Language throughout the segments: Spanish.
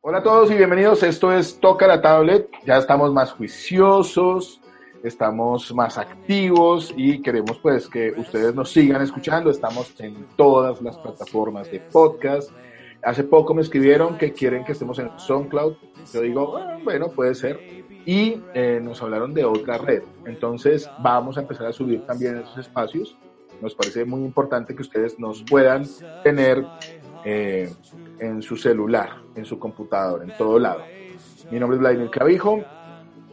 Hola a todos y bienvenidos. Esto es Toca la Tablet. Ya estamos más juiciosos, estamos más activos y queremos pues que ustedes nos sigan escuchando. Estamos en todas las plataformas de podcast. Hace poco me escribieron que quieren que estemos en SoundCloud. Yo digo, "Ah, bueno, puede ser. Y eh, nos hablaron de otra red. Entonces vamos a empezar a subir también esos espacios. Nos parece muy importante que ustedes nos puedan tener eh, en su celular, en su computador, en todo lado. Mi nombre es Vladimir Clavijo,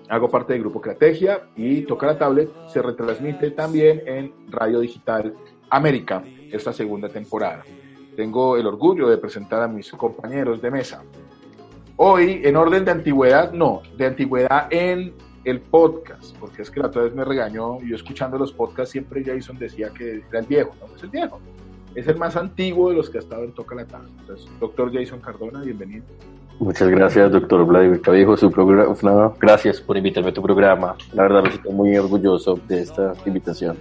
hago parte del grupo Creategia y Toca la Tablet se retransmite también en Radio Digital América esta segunda temporada. Tengo el orgullo de presentar a mis compañeros de mesa. Hoy, en orden de antigüedad, no, de antigüedad en el podcast, porque es que la otra vez me regañó, y yo escuchando los podcasts siempre Jason decía que era el viejo, no es el viejo, es el más antiguo de los que ha estado en Toca la Tablet. Entonces, doctor Jason Cardona, bienvenido. Muchas gracias, doctor Vladimir Clavijo. Su programa, gracias por invitarme a tu programa. La verdad me siento muy orgulloso de esta invitación.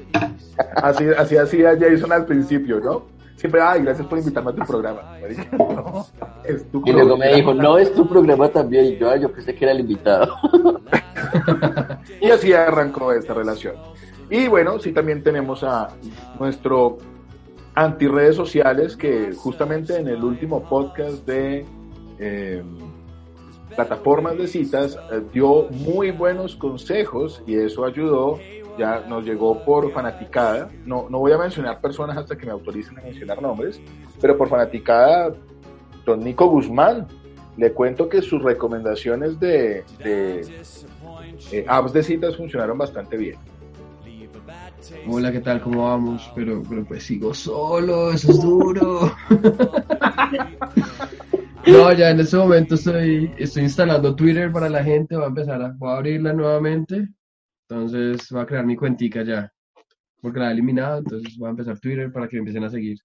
Así, así hacía Jason al principio, ¿no? Siempre, ay, gracias por invitarme a tu programa. No, es tu Y luego me dijo, no es tu programa también. Y yo, "Ay, yo pensé que era el invitado. Y así arrancó esta relación. Y bueno, sí también tenemos a nuestro antirredes sociales que justamente en el último podcast de eh, plataformas de citas eh, dio muy buenos consejos y eso ayudó, ya nos llegó por fanaticada, no, no voy a mencionar personas hasta que me autoricen a mencionar nombres, pero por fanaticada, don Nico Guzmán, le cuento que sus recomendaciones de, eh, apps de citas funcionaron bastante bien. Hola, ¿qué tal? ¿Cómo vamos? Pero, pero pues sigo solo, eso es duro. No, ya en este momento estoy, estoy instalando Twitter para la gente, voy a empezar a, voy a abrirla nuevamente. Entonces voy a crear mi cuentica ya, porque la he eliminado, entonces voy a empezar Twitter para que me empiecen a seguir.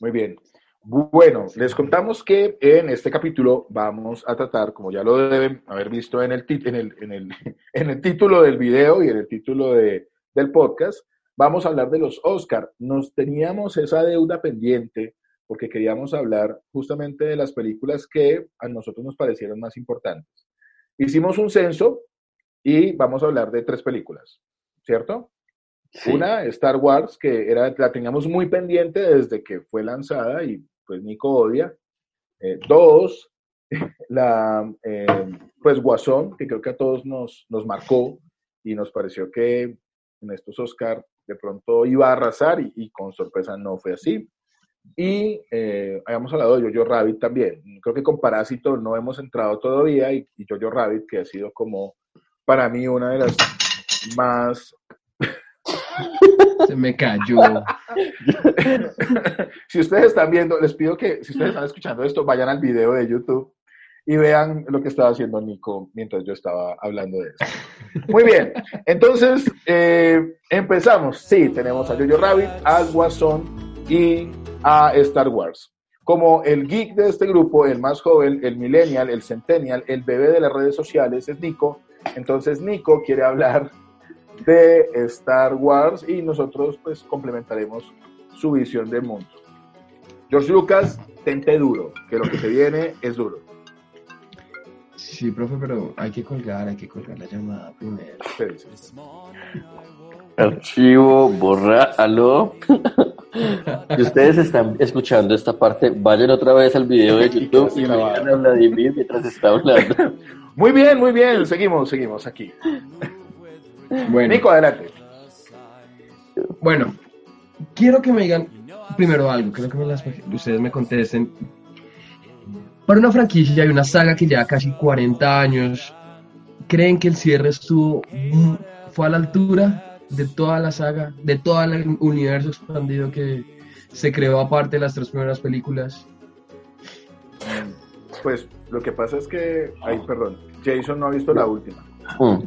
Muy bien. Bueno, les contamos que en este capítulo vamos a tratar, como ya lo deben haber visto en el, en el, en el, en el título del video y en el título de- del podcast, vamos a hablar de los Oscar. Nos teníamos esa deuda pendiente porque queríamos hablar justamente de las películas que a nosotros nos parecieron más importantes. Hicimos un censo y vamos a hablar de tres películas, ¿cierto? Sí. Una, Star Wars, que era, la teníamos muy pendiente desde que fue lanzada y pues Nico odia. Eh, dos, la, eh, pues Guasón, que creo que a todos nos, nos marcó y nos pareció que en estos Oscar de pronto iba a arrasar y, y con sorpresa no fue así. Y eh, habíamos hablado de Jojo Rabbit también. Creo que con Parásito no hemos entrado todavía y, y Jojo Rabbit, que ha sido como para mí una de las más Se me cayó. si ustedes están viendo, les pido que si ustedes están escuchando esto, vayan al video de YouTube y vean lo que estaba haciendo Nico mientras yo estaba hablando de eso. Muy bien, entonces eh, empezamos. Sí, tenemos a Jojo Rabbit, a Guasón y a Star Wars. Como el geek de este grupo, el más joven, el millennial, el centennial, el bebé de las redes sociales es Nico. Entonces Nico quiere hablar de Star Wars y nosotros pues complementaremos su visión del mundo. George Lucas, tente duro, que lo que se viene es duro. Sí, profe, pero hay que colgar, hay que colgar la llamada primero. Archivo, borralo. Si ustedes están escuchando esta parte, vayan otra vez al video de YouTube y vean a Vladimir mientras está hablando. Muy bien, muy bien, seguimos, seguimos aquí. Bueno, Nico, adelante. bueno, quiero que me digan primero algo, quiero que me las- ustedes me contesten. Para una franquicia y una saga que lleva casi 40 años, ¿qué ¿creen que el cierre estuvo, fue a la altura de toda la saga, de todo el universo expandido que se creó aparte de las tres primeras películas? Pues lo que pasa es que, ay, perdón, Jason no ha visto la última. Mm.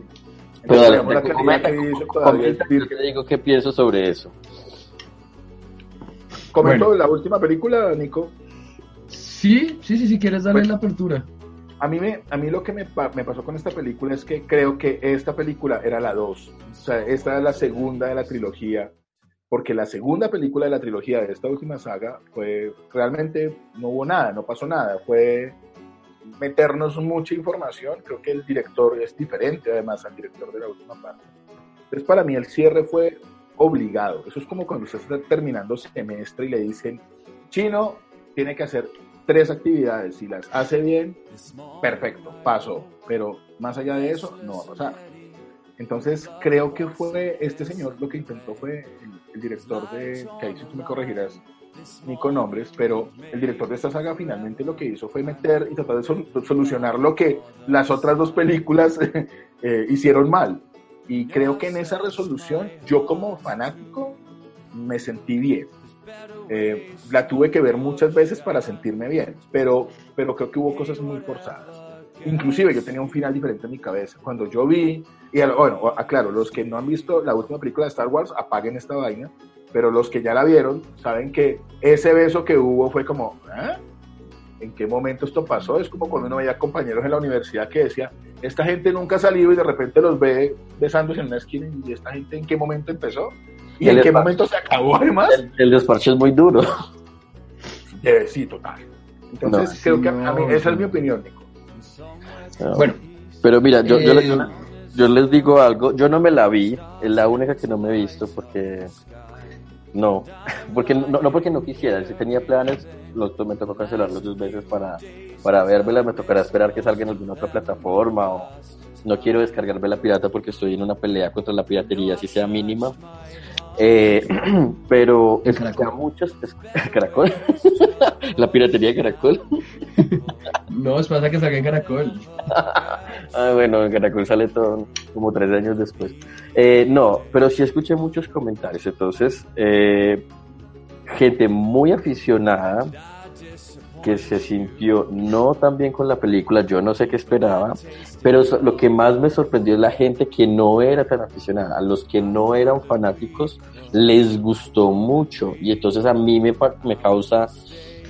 Pero Entonces, dale, la te calidad comenta, que hizo todavía es comenta, yo te digo qué pienso sobre eso. Comento Bueno. la última película, Nico. Sí, sí, sí, si quieres darle Pues- la apertura. A mí, me, a mí lo que me, me pasó con esta película es que creo que esta película era la 2. O sea, esta es la segunda de la trilogía. Porque la segunda película de la trilogía de esta última saga fue realmente no hubo nada, no pasó nada. Fue meternos mucha información. Creo que el director es diferente, además, al director de la última parte. Entonces, para mí, el cierre fue obligado. Eso es como cuando usted está terminando semestre y le dicen, Chino tiene que hacer tres actividades. Si las hace bien, perfecto, pasó. Pero más allá de eso, no va a pasar. Entonces, creo que fue este señor lo que intentó fue el, el director de, que ahí si tú me corregirás, ni con nombres, pero el director de esta saga finalmente lo que hizo fue meter y tratar de sol- solucionar lo que las otras dos películas eh, hicieron mal. Y creo que en esa resolución, yo como fanático, me sentí bien. Eh, la tuve que ver muchas veces para sentirme bien, pero, pero creo que hubo cosas muy forzadas. Inclusive yo tenía un final diferente en mi cabeza. Cuando yo vi, y bueno, aclaro, los que no han visto la última película de Star Wars, apaguen esta vaina, pero los que ya la vieron saben que ese beso que hubo fue como, ¿ah? ¿En qué momento esto pasó? Es como cuando uno veía compañeros en la universidad que decía, esta gente nunca ha salido y de repente los ve besándose en una esquina y esta gente en qué momento empezó y El en qué momento se acabó además. El, el desparche es muy duro. Eh, sí, total. Entonces No, creo sí, que a mí, esa es mi opinión, Nico. Bueno, Pero mira, yo, yo, Eh, les, yo les digo algo, yo no me la vi, es la única que no me he visto porque no, porque no, no porque no quisiera, si tenía planes, lo, me tocó cancelarlos dos veces para, para vérmela, me tocará esperar que salga en alguna otra plataforma o no quiero descargarme la pirata porque estoy en una pelea contra la piratería, si sea mínima. Eh, pero escuché Caracol. a muchos, es- Caracol, la piratería de Caracol. no, es pasa que salga en Caracol. Ah, bueno, en Caracol sale todo como tres años después. Eh, no, pero sí escuché muchos comentarios. Entonces, eh, gente muy aficionada que se sintió no tan bien con la película, yo no sé qué esperaba, pero lo que más me sorprendió es la gente que no era tan aficionada, a los que no eran fanáticos les gustó mucho. Y entonces a mí me, me causa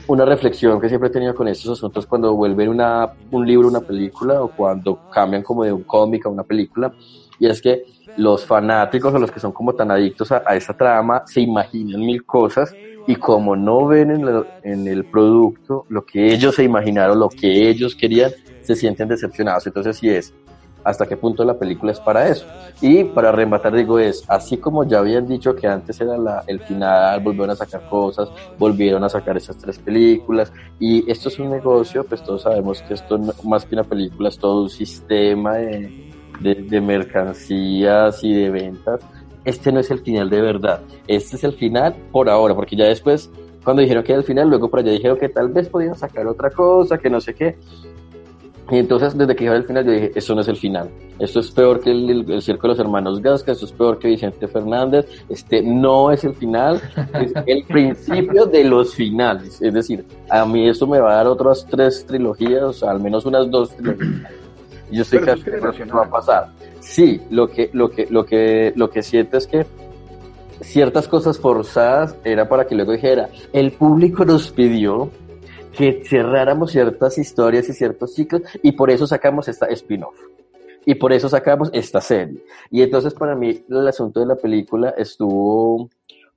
una reflexión que siempre he tenido con estos asuntos cuando vuelven una, un libro, una película o cuando cambian como de un cómic a una película. Y es que los fanáticos o los que son como tan adictos a, a esa trama se imaginan mil cosas y como no ven en, en el producto lo que ellos se imaginaron, lo que ellos querían, se sienten decepcionados. Entonces sí es, ¿hasta qué punto la película es para eso? Y para rematar digo es, así como ya habían dicho que antes era la, el final, volvieron a sacar cosas, volvieron a sacar esas tres películas y esto es un negocio, pues todos sabemos que esto no- más que una película es todo un sistema de, de, de mercancías y de ventas. Este no es el final de verdad, este es el final por ahora, porque ya después, cuando dijeron que era el final, luego por allá dijeron que tal vez podían sacar otra cosa, que no sé qué. Y entonces, desde que dijeron el final, yo dije, esto no es el final. Esto es peor que el, el, el circo de los hermanos Gasca, esto es peor que Vicente Fernández. Este no es el final, es el principio de los finales. Es decir, a mí esto me va a dar otras tres trilogías, o sea, al menos unas dos trilogías. Yo estoy casi seguro que va a pasar. Sí, lo que, lo que, lo que, lo que siento es que ciertas cosas forzadas era para que luego dijera, el público nos pidió que cerráramos ciertas historias y ciertos ciclos y por eso sacamos esta spin-off. Y por eso sacamos esta serie. Y entonces para mí el asunto de la película estuvo,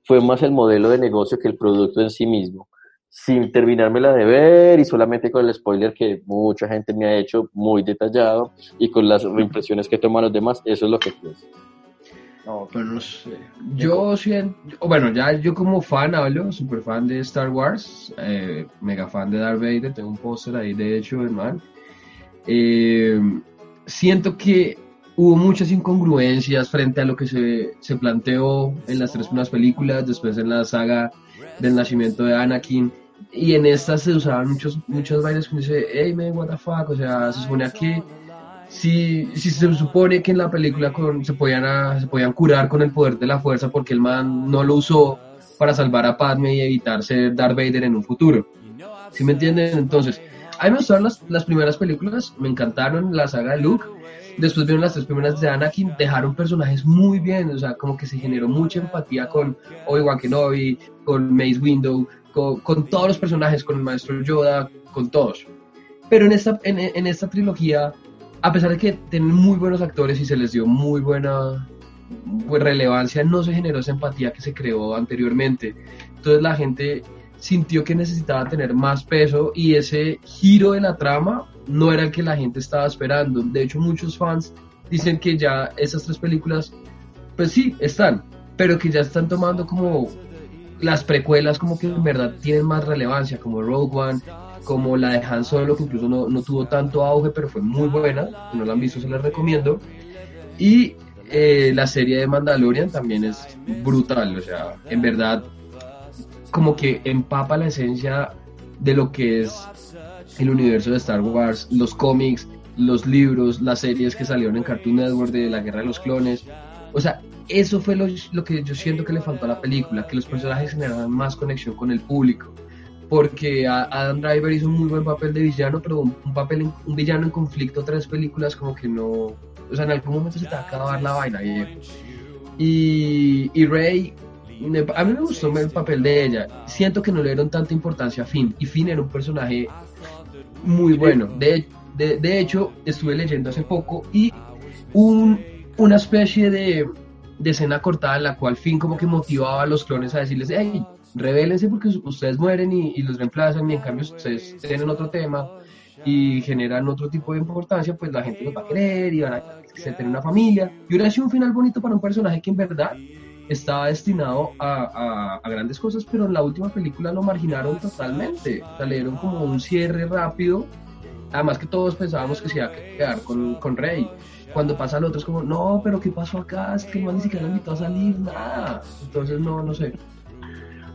fue más el modelo de negocio que el producto en sí mismo. Sin terminármela de ver y solamente con el spoiler que mucha gente me ha hecho muy detallado y con las reimpresiones que toman los demás, eso es lo que pienso. No, Pero no sé. Yo siento, bueno, ya yo como fan hablo, super fan de Star Wars, eh, mega fan de Darth Vader, tengo un póster ahí de hecho, hermano. Eh, siento que hubo muchas incongruencias frente a lo que se, se planteó en las tres primeras películas, después en la saga del nacimiento de Anakin, y en estas se usaban muchos, muchas vainas que dice, hey man, what the fuck, o sea, se supone que si, si se supone que en la película con, se, podían, ah, se podían curar con el poder de la fuerza porque el man no lo usó para salvar a Padme y evitar ser Darth Vader en un futuro. ¿Sí me entienden? Entonces, a mí me gustaron las, las primeras películas, me encantaron la saga de Luke. Después vieron las tres primeras de Anakin, dejaron personajes muy bien, o sea, como que se generó mucha empatía con Obi-Wan Kenobi, con Mace Windu, con, con, todos los personajes, con el maestro Yoda, con todos. Pero en esta, en, en esta trilogía, a pesar de que tienen muy buenos actores y se les dio muy buena pues, relevancia, no se generó esa empatía que se creó anteriormente. Entonces la gente sintió que necesitaba tener más peso y ese giro de la trama no era el que la gente estaba esperando. De hecho, muchos fans dicen que ya esas tres películas, pues sí, están, pero que ya están tomando como las precuelas como que en verdad tienen más relevancia, como Rogue One, como la de Han Solo, que incluso no, no tuvo tanto auge, pero fue muy buena, si no la han visto se les recomiendo. Y eh, la serie de Mandalorian también es brutal, o sea, en verdad como que empapa la esencia de lo que es el universo de Star Wars, los cómics, los libros, las series que salieron en Cartoon Network de la Guerra de los Clones. O sea, eso fue lo, lo que yo siento que le faltó a la película, que los personajes generaran más conexión con el público. Porque Adam Driver hizo un muy buen papel de villano, pero un, papel un villano en conflicto tres películas como que no... O sea, en algún momento se te va a acabar la vaina, Y, y Rey a mí me gustó el papel de ella. Siento que no le dieron tanta importancia a Finn. Y Finn era un personaje muy bueno. De, de, hecho, estuve leyendo hace poco y un, una especie de, de, escena cortada en la cual Finn como que motivaba a los clones a decirles, hey, rebélense porque ustedes mueren y, y los reemplazan y en cambio ustedes tienen otro tema y generan otro tipo de importancia, pues la gente los va a querer y van a tener una familia. Y hubiera sido un final bonito para un personaje que en verdad estaba destinado a, a, grandes cosas, pero en la última película lo marginaron totalmente. Salieron como un cierre rápido. Además que todos pensábamos que se iba a quedar con, con Rey. Cuando pasa al otro es como, no, pero ¿qué pasó acá? Es que no ni siquiera lo invitó a salir, nada. Entonces, no, no sé.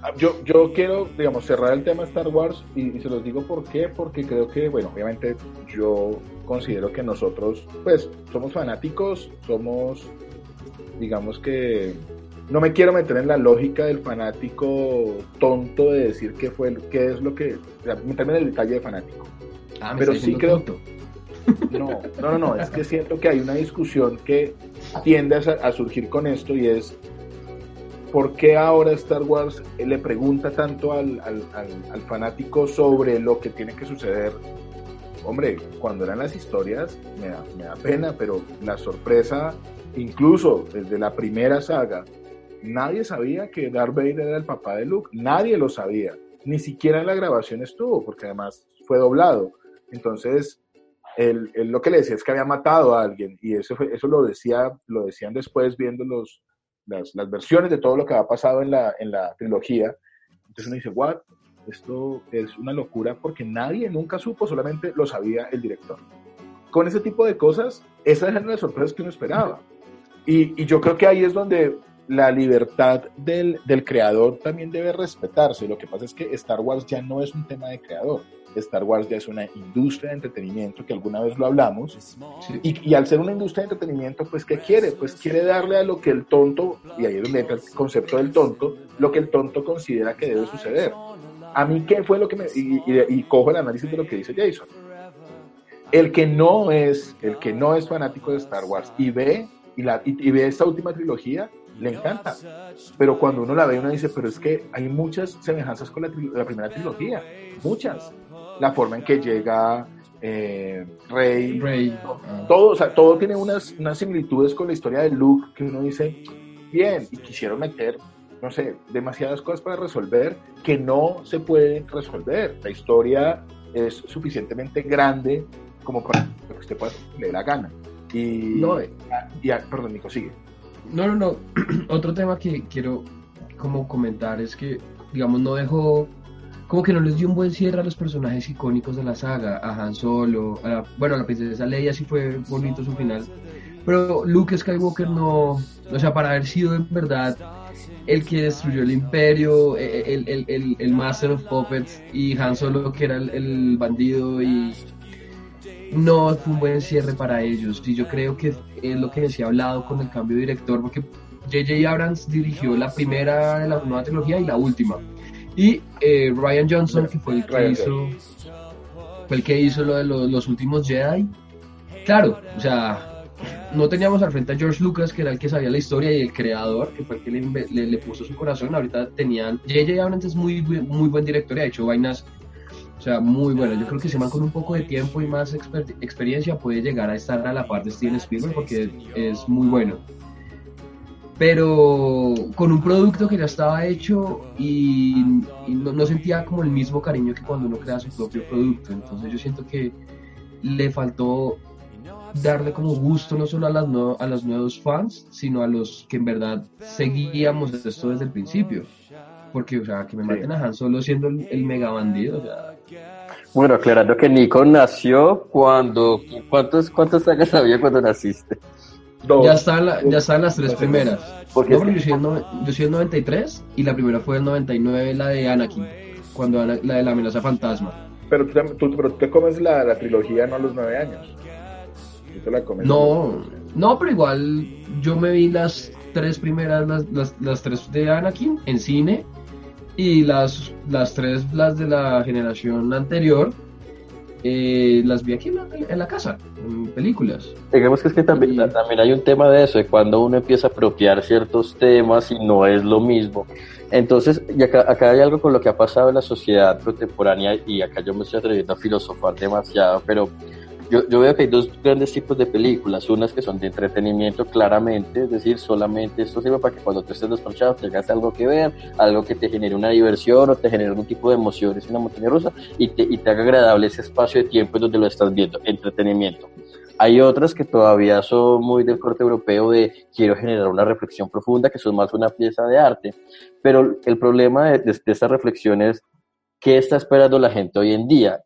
Ah, yo, yo quiero, digamos, cerrar el tema Star Wars y, y, se los digo por qué, porque creo que, bueno, obviamente yo considero que nosotros, pues, somos fanáticos, somos, digamos que no me quiero meter en la lógica del fanático tonto de decir qué fue, qué es lo que, meterme en el detalle de fanático. Ah, pero sí creo. No, no, no, no, es que siento que hay una discusión que tiende a, surgir con esto y es ¿por qué ahora Star Wars le pregunta tanto al, al, al, fanático sobre lo que tiene que suceder? Hombre, cuando eran las historias me da, me da pena, pero la sorpresa, incluso desde la primera saga, Nadie sabía que Darth Vader era el papá de Luke, nadie lo sabía, ni siquiera en la grabación estuvo, porque además fue doblado. Entonces, él, lo que le decía es que había matado a alguien, y eso, eso lo, decía, lo decían después viendo los, las, las, versiones de todo lo que había pasado en la, en la trilogía. Entonces uno dice, what? Esto es una locura porque nadie nunca supo, solamente lo sabía el director. Con ese tipo de cosas, esas eran las sorpresas que uno esperaba. Y, y yo creo que ahí es donde la libertad del, del, creador también debe respetarse. Lo que pasa es que Star Wars ya no es un tema de creador. Star Wars ya es una industria de entretenimiento que alguna vez lo hablamos. Y, y, al ser una industria de entretenimiento, pues, ¿qué quiere? Pues quiere darle a lo que el tonto, y ahí es donde entra el concepto del tonto, lo que el tonto considera que debe suceder. A mí, ¿qué fue lo que me.? Y, y cojo el análisis de lo que dice Jason. El que no es, el que no es fanático de Star Wars y ve, y, la, y ve esta última trilogía, le encanta. Pero cuando uno la ve, uno dice, pero es que hay muchas semejanzas con la, primera trilogía, muchas. La forma en que llega eh, Rey, Rey. Todo, o sea, todo tiene unas, unas similitudes con la historia de Luke que uno dice, bien, y quisieron meter, no sé, demasiadas cosas para resolver que no se pueden resolver. La historia es suficientemente grande como para que usted pueda le la gana. Y, no, y, perdón, Nico, sigue. No, no, no. Otro tema que quiero como comentar es que, digamos, no dejó, como que no les dio un buen cierre a los personajes icónicos de la saga, a Han Solo, a bueno, a la princesa Leia sí fue bonito su final, pero Luke Skywalker no, o sea, para haber sido en verdad el que destruyó el imperio, e, e, el, el, el, el Master of Puppets y Han Solo que era el, bandido y no fue un buen cierre para ellos. Y yo creo que es lo que ha hablado con el cambio de director, porque J.J. Abrams dirigió la primera de la nueva trilogía y la última. Y eh, Ryan Johnson, que fue el que hizo fue el que hizo lo de los, últimos Jedi. Claro, o sea, no teníamos al frente a George Lucas, que era el que sabía la historia y el creador, que fue el que le, le, puso su corazón. Ahorita tenían. J.J. Abrams es muy, muy buen director y ha hecho vainas o sea, muy bueno. Yo creo que se man con un poco de tiempo y más experiencia puede llegar a estar a la par de Steven Spielberg porque es muy bueno. Pero con un producto que ya estaba hecho y, no, sentía como el mismo cariño que cuando uno crea su propio producto. Entonces yo siento que le faltó darle como gusto no solo a, las a los nuevos fans, sino a los que en verdad seguíamos esto desde el principio. Porque, o sea, que me maten a Han Solo siendo el, mega bandido, o sea, bueno, aclarando que Nico nació cuando. ¿Cuántos, cuántas sagas había cuando naciste? Ya están, ya están las tres primeras. Porque yo, soy en 93 y la primera fue en 99, la de Anakin, cuando la de la amenaza fantasma. Pero tú, pero te comes la, la, trilogía no a los nueve años. Te la comes no, no, pero igual yo me vi las tres primeras, las, las, las tres de Anakin en cine y las, las tres, las de la generación anterior, eh, las vi aquí en la, casa, en películas. Digamos que es que también, también hay un tema de eso, de cuando uno empieza a apropiar ciertos temas y no es lo mismo. Entonces, y acá, acá hay algo con lo que ha pasado en la sociedad contemporánea y acá yo me estoy atreviendo a filosofar demasiado, pero yo, veo que hay dos grandes tipos de películas, unas que son de entretenimiento claramente, es decir, solamente esto sirve para que cuando tú estés desparchado tengas algo que ver, algo que te genere una diversión o te genere algún tipo de emociones, una montaña rusa y te, y te haga agradable ese espacio de tiempo en donde lo estás viendo, entretenimiento. Hay otras que todavía son muy del corte europeo de quiero generar una reflexión profunda, que son más una pieza de arte. Pero el problema de, de, de estas reflexiones ¿qué está esperando la gente hoy en día?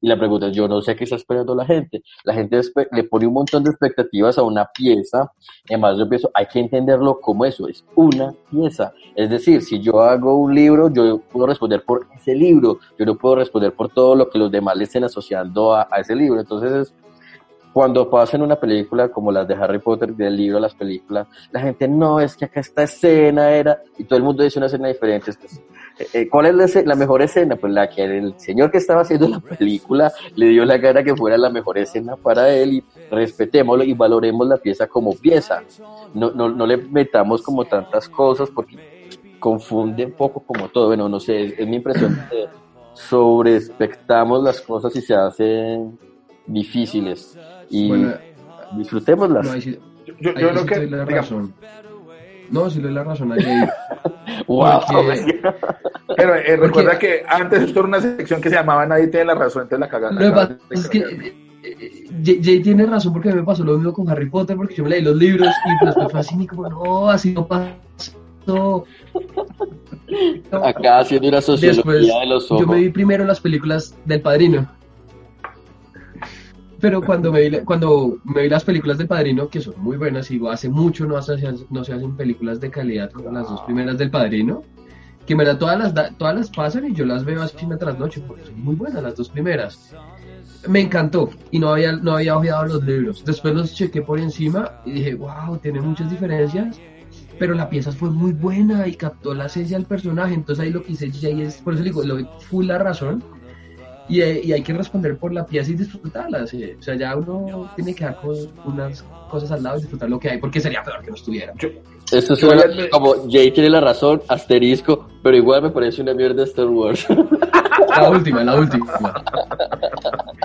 Y la pregunta es, yo no sé qué está esperando la gente. La gente le pone un montón de expectativas a una pieza. Además, yo pienso, hay que entenderlo como eso, es una pieza. Es decir, si yo hago un libro, yo puedo responder por ese libro. Yo no puedo responder por todo lo que los demás le estén asociando a, ese libro. Entonces, cuando pasan una película como las de Harry Potter, del libro a las películas, la gente no, es que acá esta escena era, y todo el mundo dice una escena diferente. Pues, eh, ¿Cuál es la, mejor escena? Pues la que el señor que estaba haciendo la película le dio la gana que fuera la mejor escena para él y respetémoslo y valoremos la pieza como pieza. No, no, no le metamos como tantas cosas porque confunde un poco como todo. Bueno, no sé, es, mi impresión que sobreespectamos las cosas y se hacen difíciles. Y disfrutémoslas. No, yo, yo, creo que... La razón. No, sí le doy la razón a Jay. wow. Pero eh, recuerda que antes esto era una sección que se llamaba Nadie tiene la razón, entonces la cagada. es que eh, eh, Jay, tiene razón porque me pasó lo mismo con Harry Potter, porque yo me leí los libros y pues después fue así, como, no, así no pasó. Acá haciendo una sociología de los ojos. Yo me vi primero las películas del Padrino pero cuando me, vi, cuando me vi las películas del Padrino, que son muy buenas, y hace mucho no, se, no se hacen películas de calidad como las dos primeras del Padrino, que me da todas las, todas las pasan y yo las veo así tras noche, porque son muy buenas las dos primeras. Me encantó y no había, no había ojeado los libros. Después los chequé por encima y dije, wow, tiene muchas diferencias, pero la pieza fue muy buena y captó la esencia del personaje. Entonces ahí lo que hice y es, por eso digo, lo fue la razón y, y, hay que responder por la pieza y disfrutarlas. O sea, ya uno tiene que dar unas cosas al lado y disfrutar lo que hay, porque sería peor que no estuviera. Esto suena como Jay tiene la razón, asterisco, pero igual me parece una mierda Star Wars. La última, la última.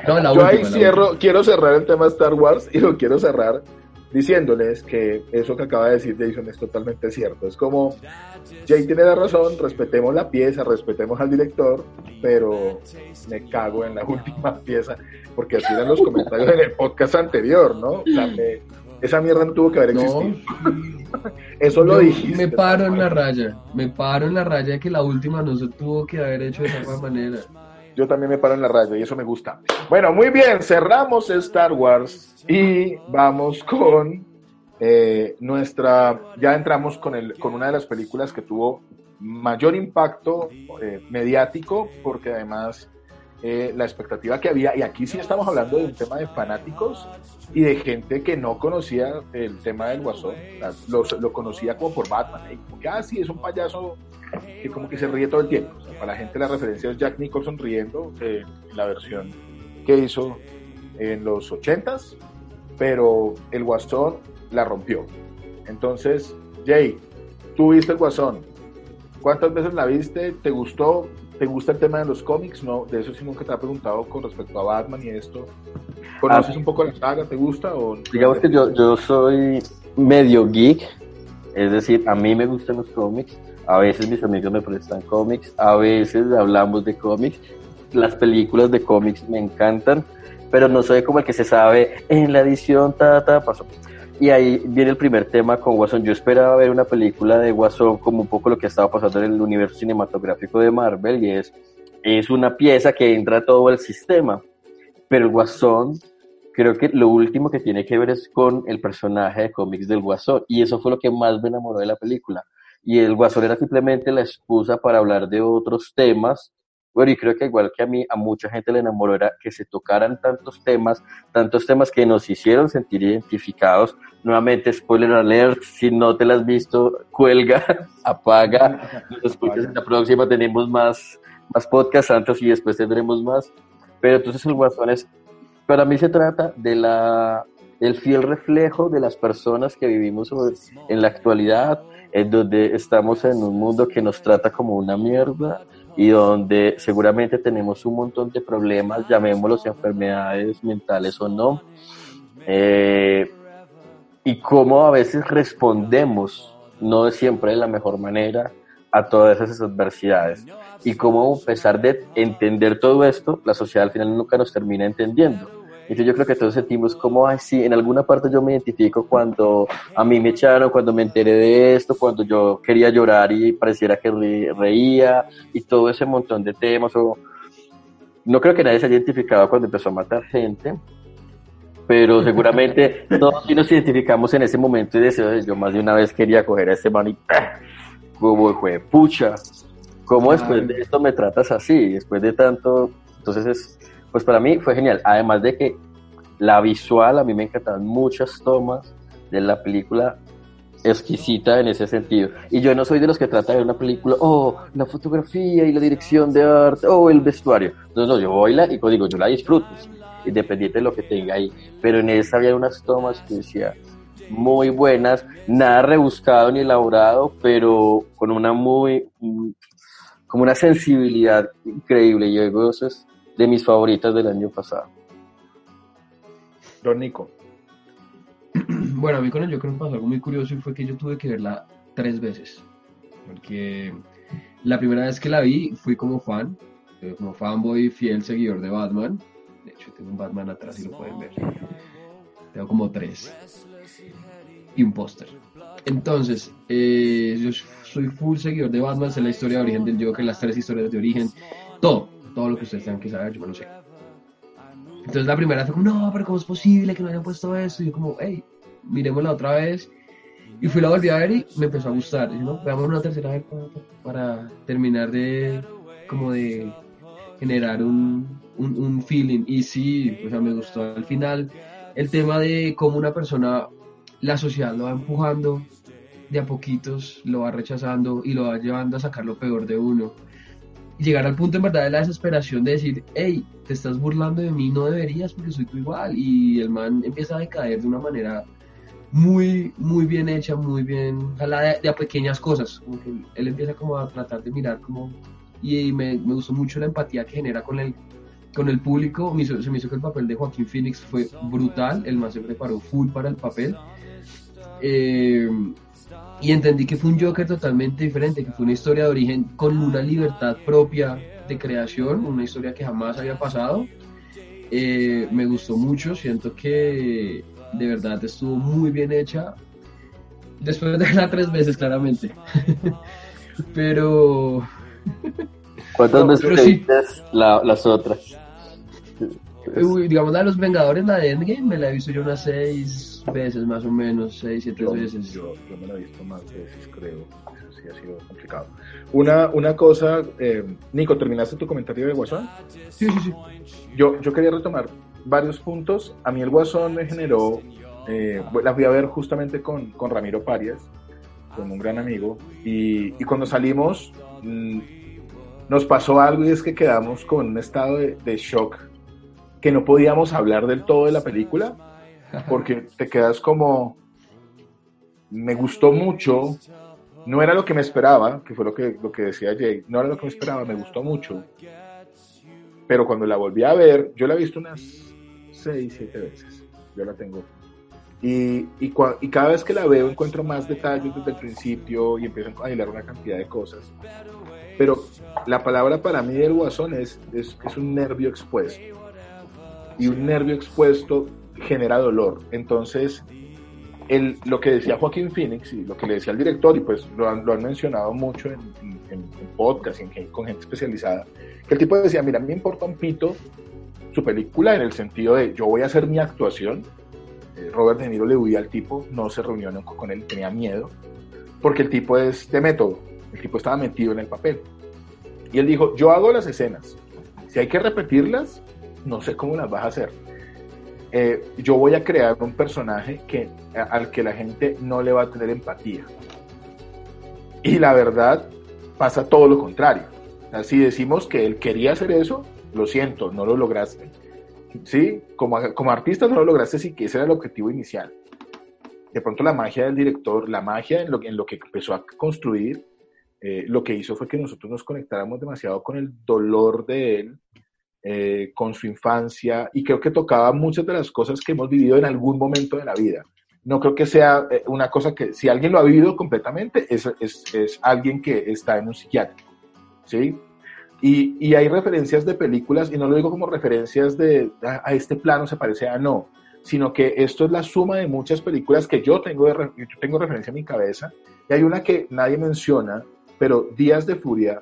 No, la Yo ahí cierro, quiero cerrar el tema Star Wars y lo quiero cerrar diciéndoles que eso que acaba de decir Jason es totalmente cierto. Es como, Jay tiene la razón, respetemos la pieza, respetemos al director, pero me cago en la última pieza, porque así eran los comentarios en el podcast anterior, ¿no? O sea, esa mierda no tuvo que haber existido. eso lo dijiste. Me paro en la raya, me paro en la raya de que la última no se tuvo que haber hecho de esa manera yo también me paro en la radio y eso me gusta. Bueno, muy bien, cerramos Star Wars y vamos con eh, nuestra, ya entramos con, el, con una de las películas que tuvo mayor impacto eh, mediático porque además eh, la expectativa que había, y aquí sí estamos hablando de un tema de fanáticos y de gente que no conocía el tema del Guasón, lo, conocía como por Batman, y como que, ah, sí, es un payaso que como que se ríe todo el tiempo. Para la gente la referencia es Jack Nicholson riendo eh, en la versión que hizo en los 80s, pero el Guasón la rompió. Entonces, Jay, tú viste el Guasón. ¿Cuántas veces la viste? ¿Te gustó? ¿Te gusta el tema de los cómics? No, de eso sí nunca te ha preguntado con respecto a Batman y esto. ¿Conoces ah. un poco la saga? ¿Te gusta? O digamos que yo, yo soy medio geek, es decir, a mí me gustan los cómics. A veces mis amigos me prestan cómics, a veces hablamos de cómics. Las películas de cómics me encantan, pero no soy como el que se sabe en la edición, ta, ta, pasó. Y ahí viene el primer tema con Guasón. Yo esperaba ver una película de Guasón como un poco lo que estaba pasando en el universo cinematográfico de Marvel y es, es una pieza que entra a todo el sistema. Pero el Guasón, creo que lo último que tiene que ver es con el personaje de cómics del Guasón. Y eso fue lo que más me enamoró de la película. Y el Guasón era simplemente la excusa para hablar de otros temas bueno, y creo que igual que a mí, a mucha gente le enamoró era que se tocaran tantos temas, tantos temas que nos hicieron sentir identificados. Nuevamente, spoiler alert, si no te las has visto, cuelga, apaga, nos escuchas en la próxima, tenemos más, más podcasts antes y después tendremos más. Pero entonces el Guasón es, para mí se trata de la, del fiel reflejo de las personas que vivimos en la actualidad, en donde estamos en un mundo que nos trata como una mierda, y donde seguramente tenemos un montón de problemas, llamémoslos enfermedades mentales o no, eh, y cómo a veces respondemos, no siempre de la mejor manera, a todas esas adversidades, y cómo a pesar de entender todo esto, la sociedad al final nunca nos termina entendiendo entonces yo creo que todos sentimos como, ay, sí, en alguna parte yo me identifico cuando a mí me echaron, cuando me enteré de esto, cuando yo quería llorar y pareciera que reía y todo ese montón de temas. O... No creo que nadie se haya identificado cuando empezó a matar gente, pero seguramente todos nos identificamos en ese momento y deseo, yo más de una vez quería coger a ese man y como fue pucha, ¿cómo después de esto me tratas así? Después de tanto, entonces es pues para mí fue genial. Además de que la visual, a mí me encantaban muchas tomas de la película exquisita en ese sentido. Y yo no soy de los que trata de una película, oh, la fotografía y la dirección de arte, oh, el vestuario. Entonces, no, yo voy la, y digo, yo la disfruto, independiente de lo que tenga ahí. Pero en esa había unas tomas que decía, muy buenas, nada rebuscado ni elaborado, pero con una muy, mm, como una sensibilidad increíble. Yo digo, eso es de mis favoritas del año pasado. Don Nico. Bueno, a mí con el Joker me pasó algo muy curioso y fue que yo tuve que verla tres veces. Porque la primera vez que la vi fui como fan, eh, como fanboy fiel seguidor de Batman. De hecho, tengo un Batman atrás y lo pueden ver. Tengo como tres. Y un póster. Entonces, eh, yo soy full seguidor de Batman, sé la historia de origen del Joker, las tres historias de origen, todo todo lo que ustedes tengan que saber, yo no sé. Entonces la primera fue como, no, pero ¿cómo es posible que no hayan puesto eso? Y yo como, hey, miremosla otra vez. Y fui la volví a ver y me empezó a gustar. Y yo, no, veamos una tercera vez para, terminar de, como de generar un, un, un, feeling. Y sí, o sea, me gustó al final el tema de cómo una persona, la sociedad lo va empujando de a poquitos, lo va rechazando y lo va llevando a sacar lo peor de uno llegar al punto en verdad de la desesperación de decir, hey, te estás burlando de mí, no deberías porque soy tú igual. Y el man empieza a decaer de una manera muy, muy bien hecha, muy bien, ojalá de, a pequeñas cosas. Como que él empieza como a tratar de mirar como... Y, me, me, gustó mucho la empatía que genera con el, con el público. Me se me hizo que el papel de Joaquín Phoenix fue brutal. El man se preparó full para el papel. Eh, y entendí que fue un Joker totalmente diferente, que fue una historia de origen con una libertad propia de creación, una historia que jamás había pasado. Eh, me gustó mucho, siento que de verdad estuvo muy bien hecha. Después de verla tres veces, claramente. pero. ¿Cuántas veces las otras? digamos, la de los Vengadores, la de Endgame, me la he visto yo unas seis veces más o menos, seis, siete veces. Yo, me la he visto más veces, creo. sí ha sido complicado. Una, una cosa, eh, Nico, ¿terminaste tu comentario de Guasón? Sí, sí, sí. Yo, yo quería retomar varios puntos. A mí el Guasón me generó, eh, la fui a ver justamente con, con Ramiro Parias, con un gran amigo, y, y cuando salimos mm, nos pasó algo y es que quedamos con un estado de, de shock que no podíamos hablar del todo de la película porque te quedas como me gustó mucho no era lo que me esperaba que fue lo que, lo que decía Jay. No era lo que me esperaba me gustó mucho. Pero cuando la volví a ver yo la he visto unas 6, 7 veces. Yo la tengo. Y, y, cua- y cada vez que la veo encuentro más detalles desde el principio y empiezo a hilar una cantidad de cosas. Pero la palabra para mí del guasón es, es, es un nervio expuesto. Y un nervio expuesto genera dolor. Entonces, el, lo que decía Joaquín Phoenix y lo que le decía el director, y pues lo han, mencionado mucho en, en, podcast y con gente especializada, que el tipo decía, mira, mí me importa un pito su película en el sentido de yo voy a hacer mi actuación. Eh, Robert De Niro le huía al tipo, no se reunió nunca con él, tenía miedo, porque el tipo es de método, el tipo estaba metido en el papel. Y él dijo, yo hago las escenas, si hay que repetirlas, no sé cómo las vas a hacer. Eh, yo voy a crear un personaje que, al que la gente no le va a tener empatía. Y la verdad pasa todo lo contrario. Si decimos que él quería hacer eso, lo siento, no lo lograste. ¿Sí? Como, como artista no lo lograste, sí que ese era el objetivo inicial. De pronto la magia del director, la magia en lo, en lo que empezó a construir, eh, lo que hizo fue que nosotros nos conectáramos demasiado con el dolor de él, eh, con su infancia, y creo que tocaba muchas de las cosas que hemos vivido en algún momento de la vida. No creo que sea eh, una cosa que, si alguien lo ha vivido completamente, es, es, es alguien que está en un psiquiátrico, ¿sí? Y, y, hay referencias de películas, y no lo digo como referencias de a, a, este plano se parece a no, sino que esto es la suma de muchas películas que yo tengo, de, yo tengo referencia en mi cabeza, y hay una que nadie menciona, pero Días de Furia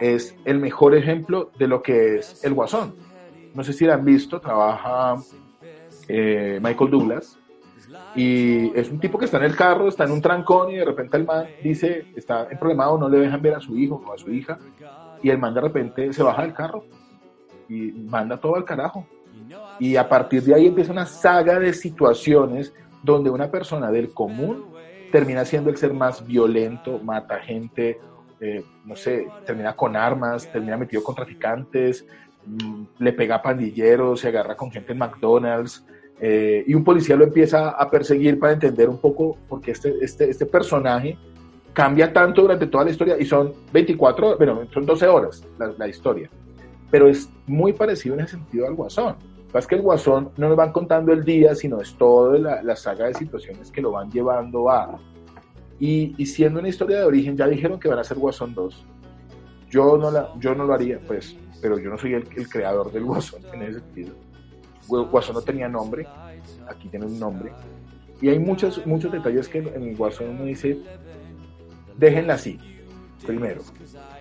es el mejor ejemplo de lo que es el Guasón. No sé si la han visto, trabaja eh, Michael Douglas, y es un tipo que está en el carro, está en un trancón, y de repente el man dice, está problemado, no le dejan ver a su hijo o a su hija, y el man de repente se baja del carro y manda todo al carajo. Y a partir de ahí empieza una saga de situaciones donde una persona del común termina siendo el ser más violento, mata gente, eh, no sé, termina con armas, termina metido con traficantes, mmm, le pega a pandilleros, se agarra con gente en McDonald's. Eh, y un policía lo empieza a perseguir para entender un poco porque este, este, este personaje cambia tanto durante toda la historia y son 24, bueno, son 12 horas la, la historia, pero es muy parecido en ese sentido al Guasón. Es que el Guasón no nos van contando el día, sino es toda la, saga de situaciones que lo van llevando a... Y, siendo una historia de origen, ya dijeron que van a hacer Guasón 2. Yo no, la, yo no lo haría, pues, pero yo no soy el, creador del Guasón en ese sentido. Guasón no tenía nombre, aquí tiene un nombre. Y hay muchos, muchos detalles que en el Guasón uno dice, déjenla así, primero.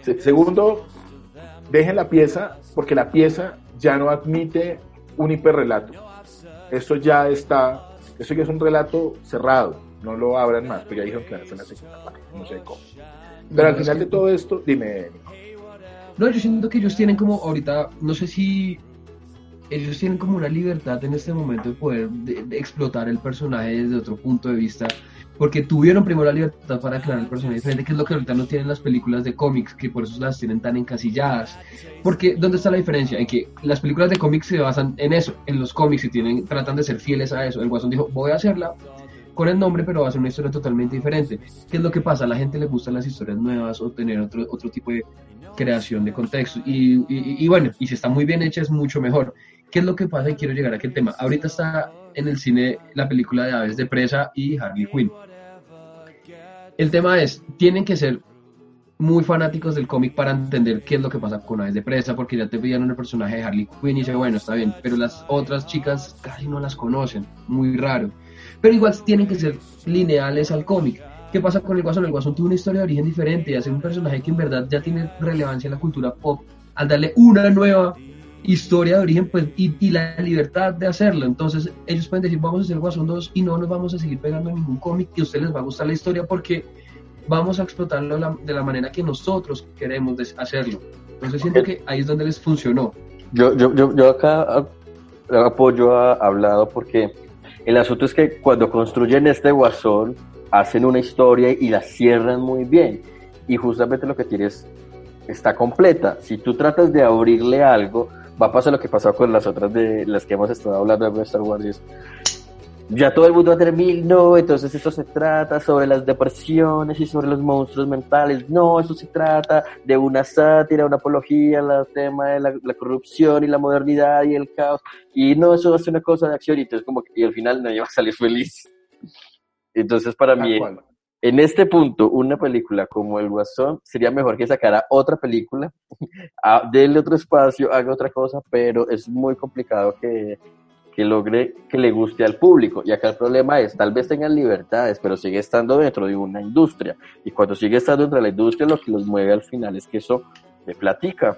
Se, segundo, dejen la pieza, porque la pieza ya no admite un hiperrelato. Esto ya está, esto ya es un relato cerrado, no lo abran más, pero ya dijeron que la segunda parte, no sé cómo. Pero al final de todo esto, dime. No, yo siento que ellos tienen como ahorita, no sé si ellos tienen como una libertad en este momento de poder de, de explotar el personaje desde otro punto de vista, porque tuvieron primero la libertad para aclarar el personaje diferente, que es lo que ahorita no tienen las películas de cómics, que por eso las tienen tan encasilladas. Porque, ¿dónde está la diferencia? En que las películas de cómics se basan en eso, en los cómics y tienen, tratan de ser fieles a eso. El Guasón dijo, voy a hacerla con el nombre, pero va a ser una historia totalmente diferente. ¿Qué es lo que pasa? A la gente le gustan las historias nuevas o tener otro, otro tipo de creación de contexto. Y, y, y bueno, y si está muy bien hecha es mucho mejor. ¿Qué es lo que pasa? Y quiero llegar a aquel tema. Ahorita está en el cine la película de Aves de Presa y Harley Quinn. El tema es, tienen que ser muy fanáticos del cómic para entender qué es lo que pasa con Aves de Presa, porque ya te pidieron el personaje de Harley Quinn y dice, bueno, está bien, pero las otras chicas casi no las conocen, muy raro. Pero igual tienen que ser lineales al cómic. ¿Qué pasa con el Guasón? El Guasón tuvo una historia de origen diferente y hace un personaje que en verdad ya tiene relevancia en la cultura pop al darle una nueva historia de origen pues, y, y, la libertad de hacerlo. Entonces ellos pueden decir, vamos a hacer Guasón 2 y no nos vamos a seguir pegando a ningún cómic y a ustedes les va a gustar la historia porque vamos a explotarlo la- de la manera que nosotros queremos hacerlo. Entonces siento que ahí es donde les funcionó. Yo, yo, yo, yo acá apoyo a Hablado porque el asunto es que cuando construyen este guasón, hacen una historia y la cierran muy bien. Y justamente lo que tienes está completa. Si tú tratas de abrirle algo, va a pasar lo que pasó con las otras de las que hemos estado hablando de Star Wars. y ya todo el mundo va a tener mil, no, entonces esto se trata sobre las depresiones y sobre los monstruos mentales, no, eso se trata de una sátira, una apología al tema de la, la corrupción y la modernidad y el caos, y no, eso es una cosa de acción, y entonces como que, y al final nadie va a salir feliz. Entonces para Tal mí, cual. En este punto, una película como El Guasón sería mejor que sacara otra película, a, denle otro espacio, haga otra cosa, pero es muy complicado que, que logre que le guste al público. Y acá el problema es, tal vez tengan libertades, pero sigue estando dentro de una industria. Y cuando sigue estando dentro de la industria, lo que los mueve al final es que eso me platica.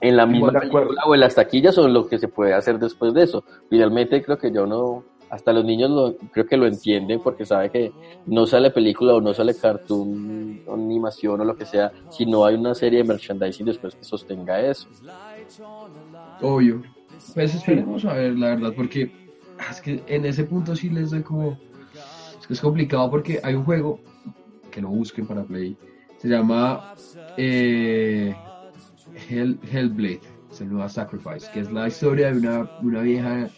En la misma película o en las taquillas o lo que se puede hacer después de eso. Finalmente creo que yo no, hasta los niños lo, creo que lo entienden porque sabe que no sale película o no sale cartoon animación o lo que sea, si no hay una serie de merchandising después que sostenga eso. Obvio. Pues esperemos a ver, la verdad, porque ah, es que en ese punto sí les doy como... Es que es complicado porque hay un juego que lo busquen para Play. Se llama eh, Hell, Hellblade, Senua Sacrifice, que es la historia de una, una vieja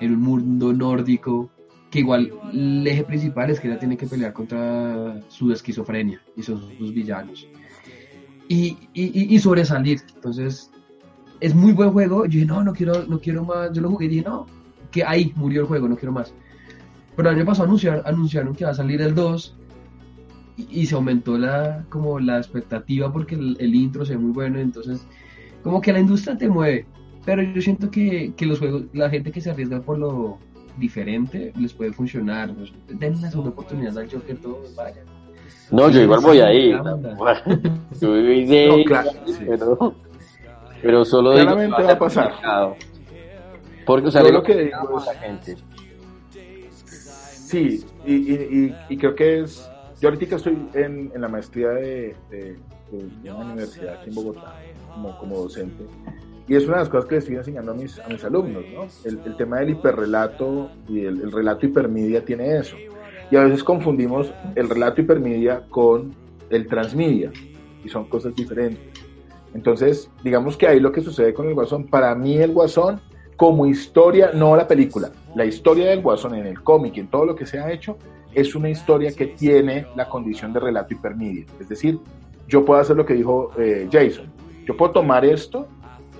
en un mundo nórdico que igual el eje principal es que ella tiene que pelear contra su esquizofrenia y son sus villanos. Y, y, y- sobresalir. Entonces, es muy buen juego. Yo dije, no, no quiero, no quiero más. Yo lo jugué y dije, no, que ahí murió el juego, no quiero más. Pero el año pasado anunciaron, anunciaron que va a salir el 2 y, y se aumentó la, como la expectativa porque el, el intro se ve muy bueno. Entonces, como que la industria te mueve. Pero yo siento que, que los juegos, la gente que se arriesga por lo diferente les puede funcionar. Den una segunda oportunidad al Joker, todos vayan. No, yo igual voy ahí. Yo viví de No, claro, sí. pero, pero solo digo Claramente va a pasar. complicado. Porque, o sea, Yo lo que que digo es- la gente. Sí, y, y, y, y creo que es. Yo ahorita estoy en, en la maestría de, de- de una universidad aquí en Bogotá, como, como docente. Y es una de las cosas que les estoy enseñando a mis, a mis alumnos, ¿no? El, el tema del hiperrelato y el, el relato hipermedia tiene eso. Y a veces confundimos el relato hipermedia con el transmedia, y son cosas diferentes. Entonces, digamos que ahí lo que sucede con el Guasón, para mí el Guasón, como historia, no la película, la historia del Guasón en el cómic y en todo lo que se ha hecho, es una historia que tiene la condición de relato hipermedia. Es decir, yo puedo hacer lo que dijo eh, Jason. Yo puedo tomar esto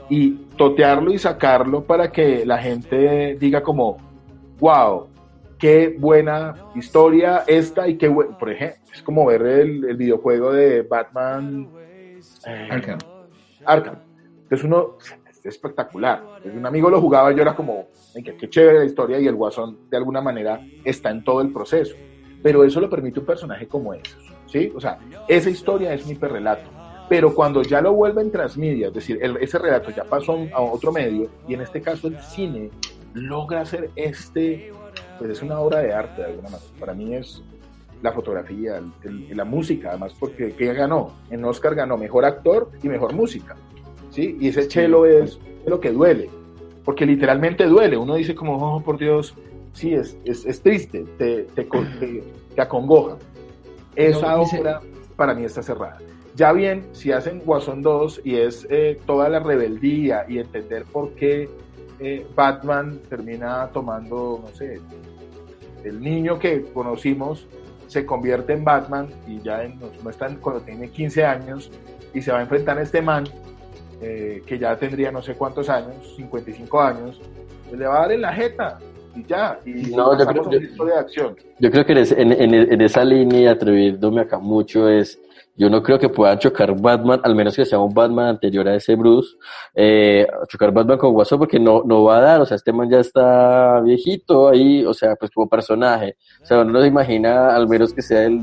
y totearlo y sacarlo para que la gente diga como, wow, qué buena historia esta y qué buen, por ejemplo, es como ver el, el videojuego de Batman eh, Arkham. Arkham. Entonces uno, es espectacular. Entonces, un amigo lo jugaba y yo era como, "Ay, qué, qué chévere la historia y el guasón de alguna manera está en todo el proceso. Pero eso lo permite un personaje como ese, ¿sí? O sea, esa historia es un hiperrelato. Pero cuando ya lo vuelven transmedia, es decir, el- ese relato ya pasó a, otro medio, y en este caso el cine logra hacer este, pues es una obra de arte de alguna manera. Para mí es la fotografía, el- la música, además, porque ¿qué ganó? En Oscar ganó mejor actor y mejor música, ¿sí? Y ese chelo es lo que duele, porque literalmente duele. Uno dice como, oh, por Dios, sí, es, es, es triste, te, te, te- te acongoja. Esa No, obra para mí está cerrada. Ya bien, si hacen Guasón 2 y es eh, toda la rebeldía y entender por qué eh, Batman termina tomando, no sé, el niño que conocimos se convierte en Batman y ya nos muestran cuando tiene 15 años y se va a enfrentar a este man eh, que ya tendría no sé cuántos años, 55 años, pues le va a dar en la jeta y ya, y No, yo creo historia de acción. Yo creo que en esa línea, atreviéndome acá mucho, es. Yo no creo que pueda chocar Batman, al menos que sea un Batman anterior a ese Bruce, eh, chocar Batman con Guasón, porque no, no va a dar, o sea, este man ya está viejito ahí, o sea, pues como personaje. O sea, uno no se imagina, al menos que sea el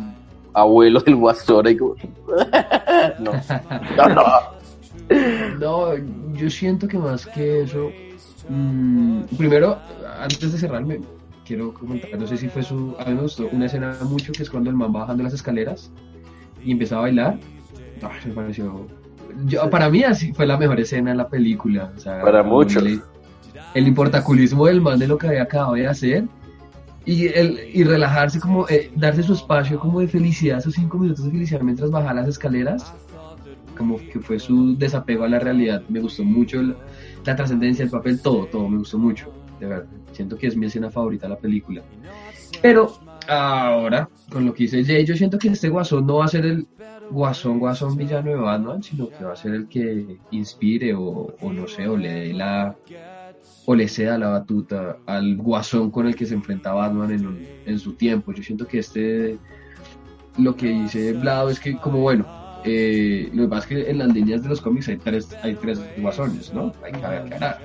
abuelo del Guasón, ahí como. no, no, no. No, yo siento que más que eso, mm, primero, antes de cerrarme, quiero comentar, no sé si fue su, a mí me gustó una escena mucho que es cuando el man va bajando las escaleras y empieza a bailar. Ah, me pareció, yo, para mí así fue la mejor escena de la película. O sea, Para muchos. El, el importaculismo del man de lo que había acabado de hacer y, el, y relajarse, como eh, darse su espacio como de felicidad, esos cinco minutos de felicidad mientras bajaba las escaleras, como que fue su desapego a la realidad. Me gustó mucho la, la trascendencia, el papel, todo, todo, me gustó mucho. De verdad, siento que es mi escena favorita de la película. Pero ahora, con lo que dice Jay, yo siento que este guasón no va a ser el guasón, guasón villano de Batman, sino que va a ser el que inspire o, no sé, o le dé la o le ceda la batuta al guasón con el que se enfrenta Batman en, un- en su tiempo. Yo siento que este, lo que dice Blado es que como bueno, eh, lo que pasa es que en las líneas de los cómics hay tres, hay tres guasones, ¿no? Hay que aclarar.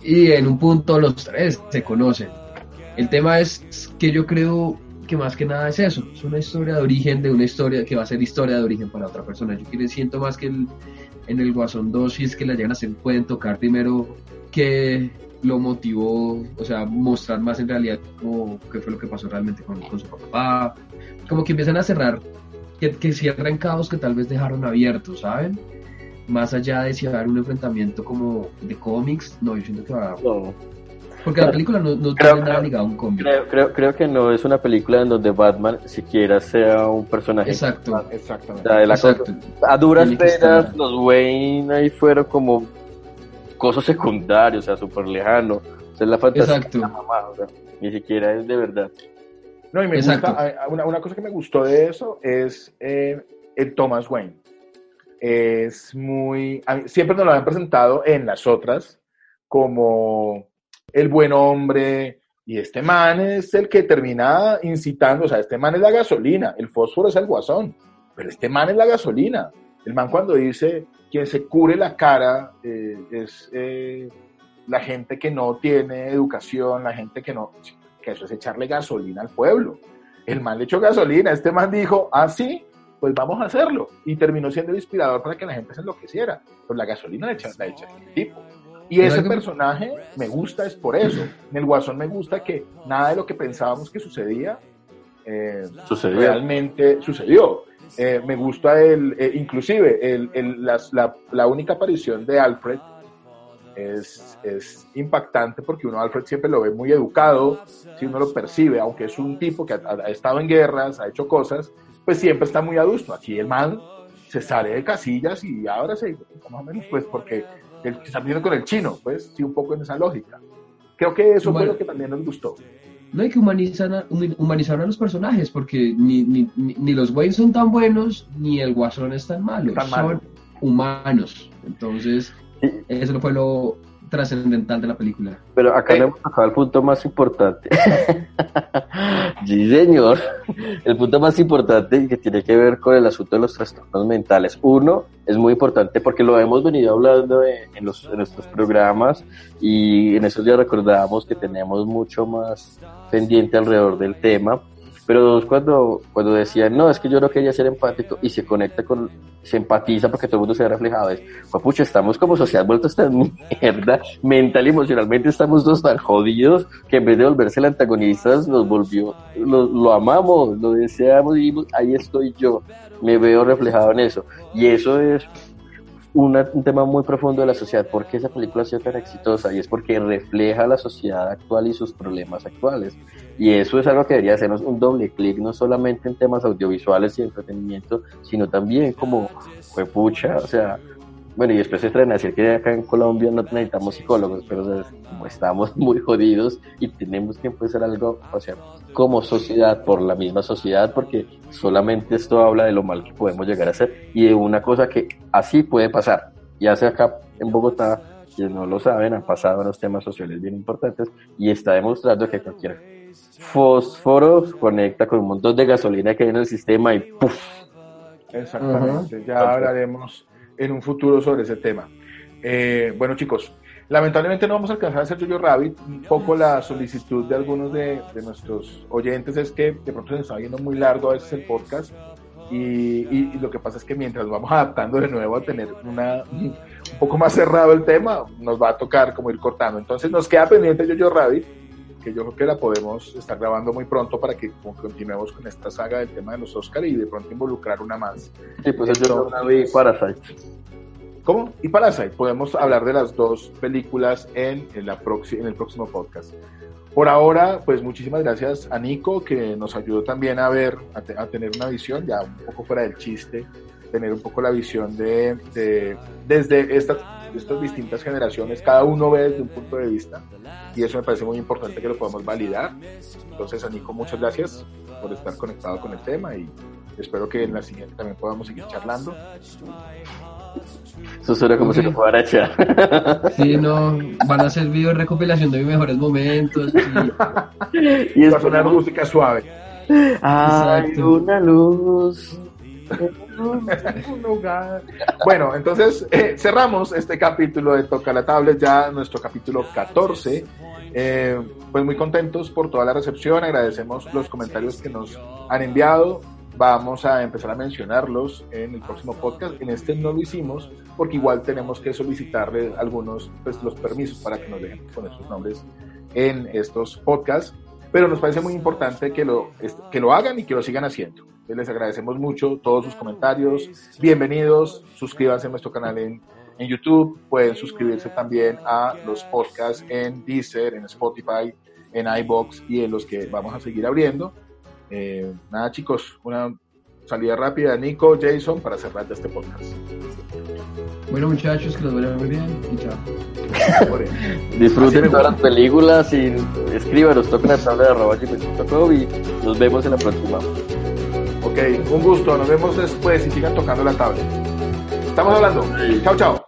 Y en un punto los tres se conocen. El tema es que yo creo que más que nada es eso, es una historia de origen de una historia que va a ser historia de origen para otra persona. Yo quiero, siento más que en el Guasón 2, si es que la llegan a hacer, pueden tocar primero que lo motivó, o sea, mostrar más en realidad como qué fue lo que pasó realmente con, su papá, como que empiezan a cerrar, que, que cierren cabos que tal vez dejaron abiertos, ¿saben? Más allá de si va a haber un enfrentamiento como de cómics, no, yo siento que va, No, porque la película no, no Creo- tiene nada creo- ligado a un cómic. creo, creo, creo que no es una película en donde Batman siquiera sea un personaje. Exacto, Ah, Exactamente. O sea, la exacto. A duras penas, los Wayne ahí fueron como cosas secundarias, o sea, súper lejano. O sea, es la fantasía Exacto. de la mamá, o sea, ni siquiera es de verdad. No, y me Exacto. gusta, una, una cosa que me gustó de eso es eh, el Thomas Wayne. Es muy, mí- siempre nos lo habían presentado en las otras como el buen hombre y este man es el que termina incitando, o sea, este man es la gasolina, el fósforo es el guasón, pero este man es la gasolina. El man cuando dice quien se cure la cara eh, es eh, la gente que no tiene educación, la gente que no, que eso es echarle gasolina al pueblo. El man le echó gasolina, este man dijo, ah, pues vamos a hacerlo. Y terminó siendo inspirador para que la gente se enloqueciera. Pues la gasolina la echa, la echa el tipo. Y ese personaje me gusta es por eso. En el Guasón me gusta que nada de lo que pensábamos que sucedía eh, Sucedió. realmente sucedió. Eh, me gusta el, eh, inclusive el, el- las- la, la única aparición de Alfred es, es impactante porque uno Alfred siempre lo ve muy educado, si uno lo percibe, aunque es un tipo que ha, ha estado en guerras, ha hecho cosas, pues siempre está muy adusto. Aquí el man se sale de casillas y ahora se, más o menos, pues porque está viendo con el chino, pues sí, un poco en esa lógica. Creo que eso Bueno. fue lo que también nos gustó. No hay que humanizar a, humanizar a los personajes, porque ni, ni, ni, ni los Wayne son tan buenos, ni el Guasón es tan malo. Tan malo. Son humanos. Entonces, Sí. eso fue lo trascendental de la película. Pero acá Eh. no hemos tocado el punto más importante. sí, señor. El punto más importante que tiene que ver con el asunto de los trastornos mentales. Uno, es muy importante porque lo hemos venido hablando en, los, en nuestros programas y en esos días recordábamos que tenemos mucho más pendiente alrededor del tema. Pero dos, cuando, cuando decían, no, es que yo no quería ser empático y se conecta con, se empatiza porque todo el mundo se ve reflejado, es, pucha, estamos como sociedad vueltos tan mierda, mental y emocionalmente estamos todos tan jodidos que en vez de volverse el antagonistas nos volvió, lo, lo amamos, lo deseamos y dijimos, ahí estoy yo, me veo reflejado en eso. Y eso es una- un tema muy profundo de la sociedad. ¿Por qué esa película ha sido tan exitosa? Y es porque refleja la sociedad actual y sus problemas actuales. Y eso es algo que debería hacernos un doble clic, no solamente en temas audiovisuales y entretenimiento, sino también como fue pucha, o sea, bueno, y después se estrena decir que acá en Colombia no necesitamos psicólogos, pero o sea, como estamos muy jodidos y tenemos que empezar algo, o sea, como sociedad, por la misma sociedad, porque solamente esto habla de lo mal que podemos llegar a ser y de una cosa que así puede pasar. Y hace acá en Bogotá, quienes no lo saben, han pasado unos temas sociales bien importantes y está demostrando que cualquier fósforo conecta con un montón de gasolina que hay en el sistema y ¡puf! Exactamente, ya Perfecto. hablaremos en un futuro sobre ese tema. Eh, bueno, chicos, lamentablemente no vamos a alcanzar a hacer Yo Rabbit. Un poco la solicitud de algunos de, de nuestros oyentes es que de pronto se está yendo muy largo a veces el podcast. Y, y- y lo que pasa es que mientras vamos adaptando de nuevo a tener una, un poco más cerrado el tema, nos va a tocar como ir cortando. Entonces nos queda pendiente Yo Rabbit que yo creo que la podemos estar grabando muy pronto para que continuemos con esta saga del tema de los Oscar y de pronto involucrar una más. Sí, pues yo una vi Parasite. ¿Cómo? Y Parasite. Podemos hablar de las dos películas en, en, la en el próximo podcast. Por ahora, pues muchísimas gracias a Nico, que nos ayudó también a ver, a, tener una visión, ya un poco fuera del chiste, tener un poco la visión de, de desde estas, estas distintas generaciones, cada uno ve desde un punto de vista, y eso me parece muy importante que lo podamos validar. Entonces, a Nico, muchas gracias por estar conectado con el tema y espero que en la siguiente también podamos seguir charlando. Eso suena como si lo fuera a echar. Sí, no, van a hacer video de recopilación de mis mejores momentos. Y, va a sonar música suave. Hay una luz. bueno, entonces eh, cerramos este capítulo de Toca la Tablet, ya nuestro capítulo 14. Eh, pues muy contentos por toda la recepción, agradecemos los comentarios que nos han enviado vamos a empezar a mencionarlos en el próximo podcast. En este no lo hicimos porque igual tenemos que solicitarle algunos pues, los permisos para que nos dejen poner sus nombres en estos podcasts. Pero nos parece muy importante que lo, que lo hagan y que lo sigan haciendo. Les agradecemos mucho todos sus comentarios. Bienvenidos. Suscríbanse a nuestro canal en, en YouTube. Pueden suscribirse también a los podcasts en Deezer, en Spotify, en iBox y en los que vamos a seguir abriendo. Eh, nada, chicos, una salida rápida, Nico, Jason, para cerrar este podcast. Bueno, muchachos, que los vaya muy bien y chao. Disfruten todas las películas y escríbanos, toquen la tabla de arroba y nos vemos en la próxima. Ok, un gusto, nos vemos después y sigan tocando la tabla. Estamos hablando. Chao, chao.